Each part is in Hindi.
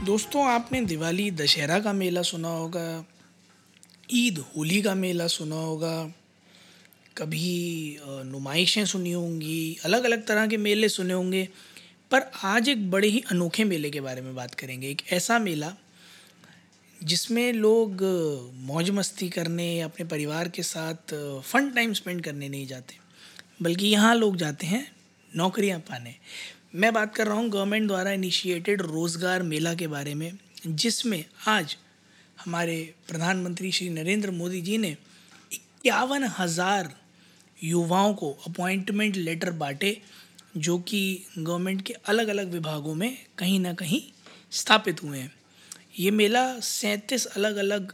दोस्तों, आपने दिवाली दशहरा का मेला सुना होगा, ईद, होली का मेला सुना होगा, कभी नुमाइशें सुनी होंगी अलग अलग तरह के मेले सुने होंगे, पर आज एक बड़े ही अनोखे मेले के बारे में बात करेंगे। एक ऐसा मेला जिसमें लोग मौज मस्ती करने, अपने परिवार के साथ फ़न टाइम स्पेंड करने नहीं जाते, बल्कि यहाँ लोग जाते हैं नौकरियाँ पाने। मैं बात कर रहा हूँ गवर्नमेंट द्वारा इनिशिएटेड रोज़गार मेला के बारे में, जिसमें आज हमारे प्रधानमंत्री श्री नरेंद्र मोदी जी ने इक्यावन हज़ार युवाओं को अपॉइंटमेंट लेटर बांटे, जो कि गवर्नमेंट के अलग अलग विभागों में कहीं ना कहीं स्थापित हुए हैं। ये मेला सैंतीस अलग अलग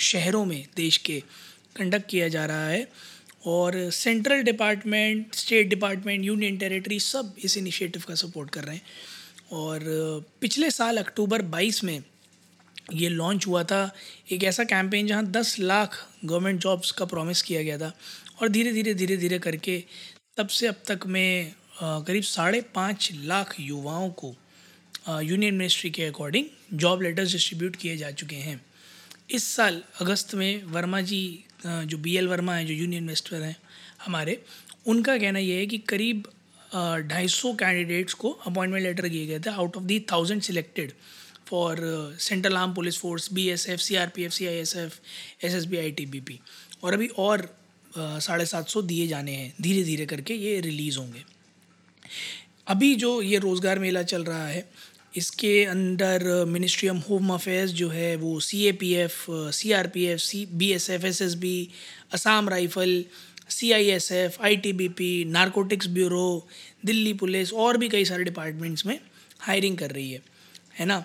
शहरों में देश के कंडक्ट किया जा रहा है। और central department, state department, union territory सब इस इनिशिएटिव का सपोर्ट कर रहे हैं। और पिछले साल अक्टूबर 22 में ये लॉन्च हुआ था एक ऐसा कैंपेन जहाँ 10 लाख गवर्नमेंट जॉब्स का प्रॉमिस किया गया था और धीरे धीरे धीरे धीरे करके तब से अब तक में करीब साढ़े पाँच लाख युवाओं को यूनियन मिनिस्ट्री के अकॉर्डिंग जॉब लेटर्स डिस्ट्रीब्यूट किए जा चुके हैं। इस साल अगस्त में वर्मा जी जो बी एल वर्मा हैं, जो यूनियन मिनिस्टर हैं हमारे, उनका कहना ये है कि करीब ढाई सौ कैंडिडेट्स को अपॉइंटमेंट लेटर दिए गए थे out of the thousand selected for central arm police force B S F C R P F C I S F S S B I T B P और अभी और साढ़े सात सौ दिए जाने हैं धीरे धीरे करके ये रिलीज़ होंगे। अभी जो ये रोज़गार मेला चल रहा है इसके under ministry of home affairs जो है, वो C A P F C R P F C B S F S S B Assam rifle C I S F I T B P narcotics bureau Delhi police और भी कई सारे डिपार्टमेंट्स में हायरिंग कर रही है है ना?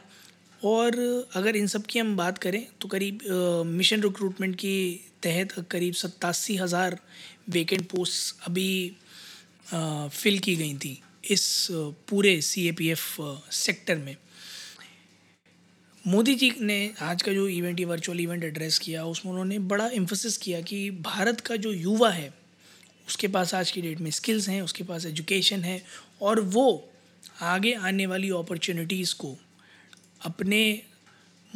और अगर इन सब की हम बात करें तो करीब मिशन रिक्रूटमेंट की तहत करीब सत्तासी हज़ार वेकेंट पोस्ट अभी फिल की गई थी। इस पूरे C A P F sector में। मोदी जी ने आज का जो इवेंट ये वर्चुअल इवेंट एड्रेस किया, उसमें उन्होंने बड़ा इम्फोसिस किया कि भारत का जो युवा है, उसके पास आज की डेट में स्किल्स हैं, उसके पास एजुकेशन है, और वो आगे आने वाली अपॉर्चुनिटीज़ को अपने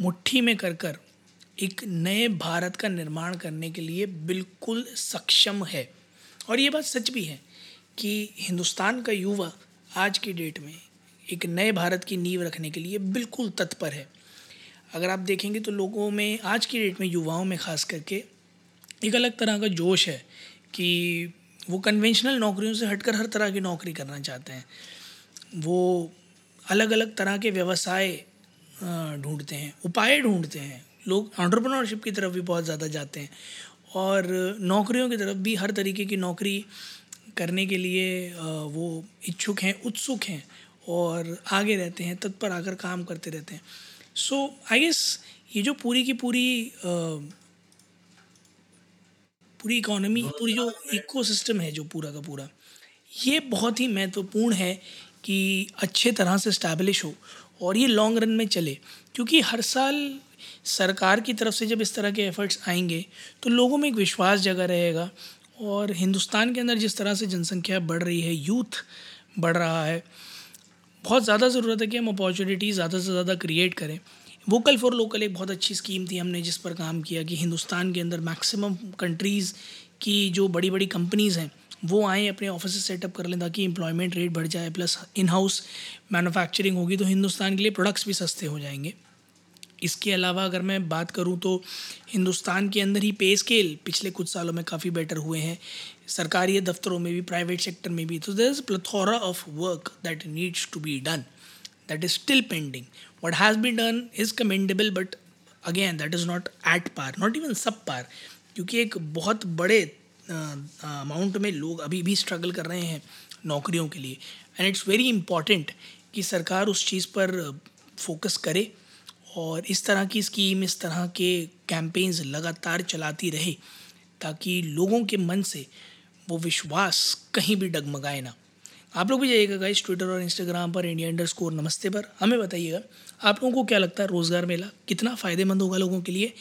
मुट्ठी में कर कर एक नए भारत का निर्माण करने के लिए बिल्कुल सक्षम है। और ये बात सच भी है कि हिंदुस्तान का युवा आज की डेट में एक नए भारत की नींव रखने के लिए बिल्कुल तत्पर है। अगर आप देखेंगे तो लोगों में आज की डेट में युवाओं में ख़ास करके एक अलग तरह का जोश है कि वो कन्वेंशनल नौकरियों से हटकर हर तरह की नौकरी करना चाहते हैं। वो अलग अलग तरह के व्यवसाय ढूंढते हैं, उपाय ढूंढते हैं। लोग ऑन्टरप्रनोरशिप की तरफ़ भी बहुत ज़्यादा जाते हैं और नौकरियों की तरफ़ भी हर तरीके की नौकरी करने के लिए वो इच्छुक हैं उत्सुक हैं और आगे रहते हैं तत्पर आकर काम करते रहते हैं। सो आई गेस ये जो पूरी की पूरी पूरी इकोनॉमी पूरी जो इकोसिस्टम है। जो पूरा का पूरा ये बहुत ही महत्वपूर्ण है कि अच्छे तरह से इस्टेब्लिश हो और ये लॉन्ग रन में चले। क्योंकि हर साल सरकार की तरफ़ से जब इस तरह के एफर्ट्स आएँगे तो लोगों में एक विश्वास जगा रहेगा और हिंदुस्तान के अंदर जिस तरह से जनसंख्या बढ़ रही है यूथ बढ़ रहा है, बहुत ज़्यादा ज़रूरत है कि हम अपॉर्चुनिटी ज़्यादा से ज़्यादा क्रिएट करें। वोकल फॉर लोकल एक बहुत अच्छी स्कीम थी हमने जिस पर काम किया कि हिंदुस्तान के अंदर मैक्सिमम कंट्रीज़ की जो बड़ी बड़ी कंपनीज़ हैं, वो आएँ, अपने ऑफ़िस सेटअप कर लें ताकि एम्प्लॉयमेंट रेट बढ़ जाए प्लस इन हाउस मैनुफैक्चरिंग होगी तो हिंदुस्तान के लिए प्रोडक्ट्स भी सस्ते हो जाएँगे। इसके अलावा अगर मैं बात करूँ तो हिंदुस्तान के अंदर ही पे स्केल पिछले कुछ सालों में काफ़ी बेटर हुए हैं। सरकारी दफ्तरों में भी, प्राइवेट सेक्टर में भी तो there is plethora of work that needs to be done that is still pending what has be done is commendable but again that is not at par not even sub par क्योंकि एक बहुत बड़े अमाउंट में लोग अभी भी स्ट्रगल कर रहे हैं नौकरियों के लिए। एंड इट्स वेरी इंपॉर्टेंट कि सरकार उस चीज़ पर फोकस करे। और इस तरह की स्कीम इस तरह के कैंपेन्स लगातार चलाती रहे, ताकि लोगों के मन से वो विश्वास कहीं भी डगमगाए ना। आप लोग भी जाइएगा गाइस ट्विटर और इंस्टाग्राम पर इंडिया इंडर स्कोर नमस्ते पर। हमें बताइएगा, आप लोगों को क्या लगता है रोज़गार मेला कितना फ़ायदेमंद होगा लोगों के लिए?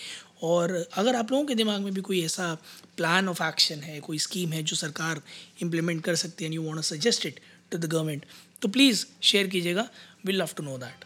और अगर आप लोगों के दिमाग में भी कोई ऐसा प्लान ऑफ़ एक्शन है, कोई स्कीम है जो सरकार इम्प्लीमेंट कर सकती है and you want suggest it to the government तो प्लीज़ शेयर कीजिएगा। Will love to know that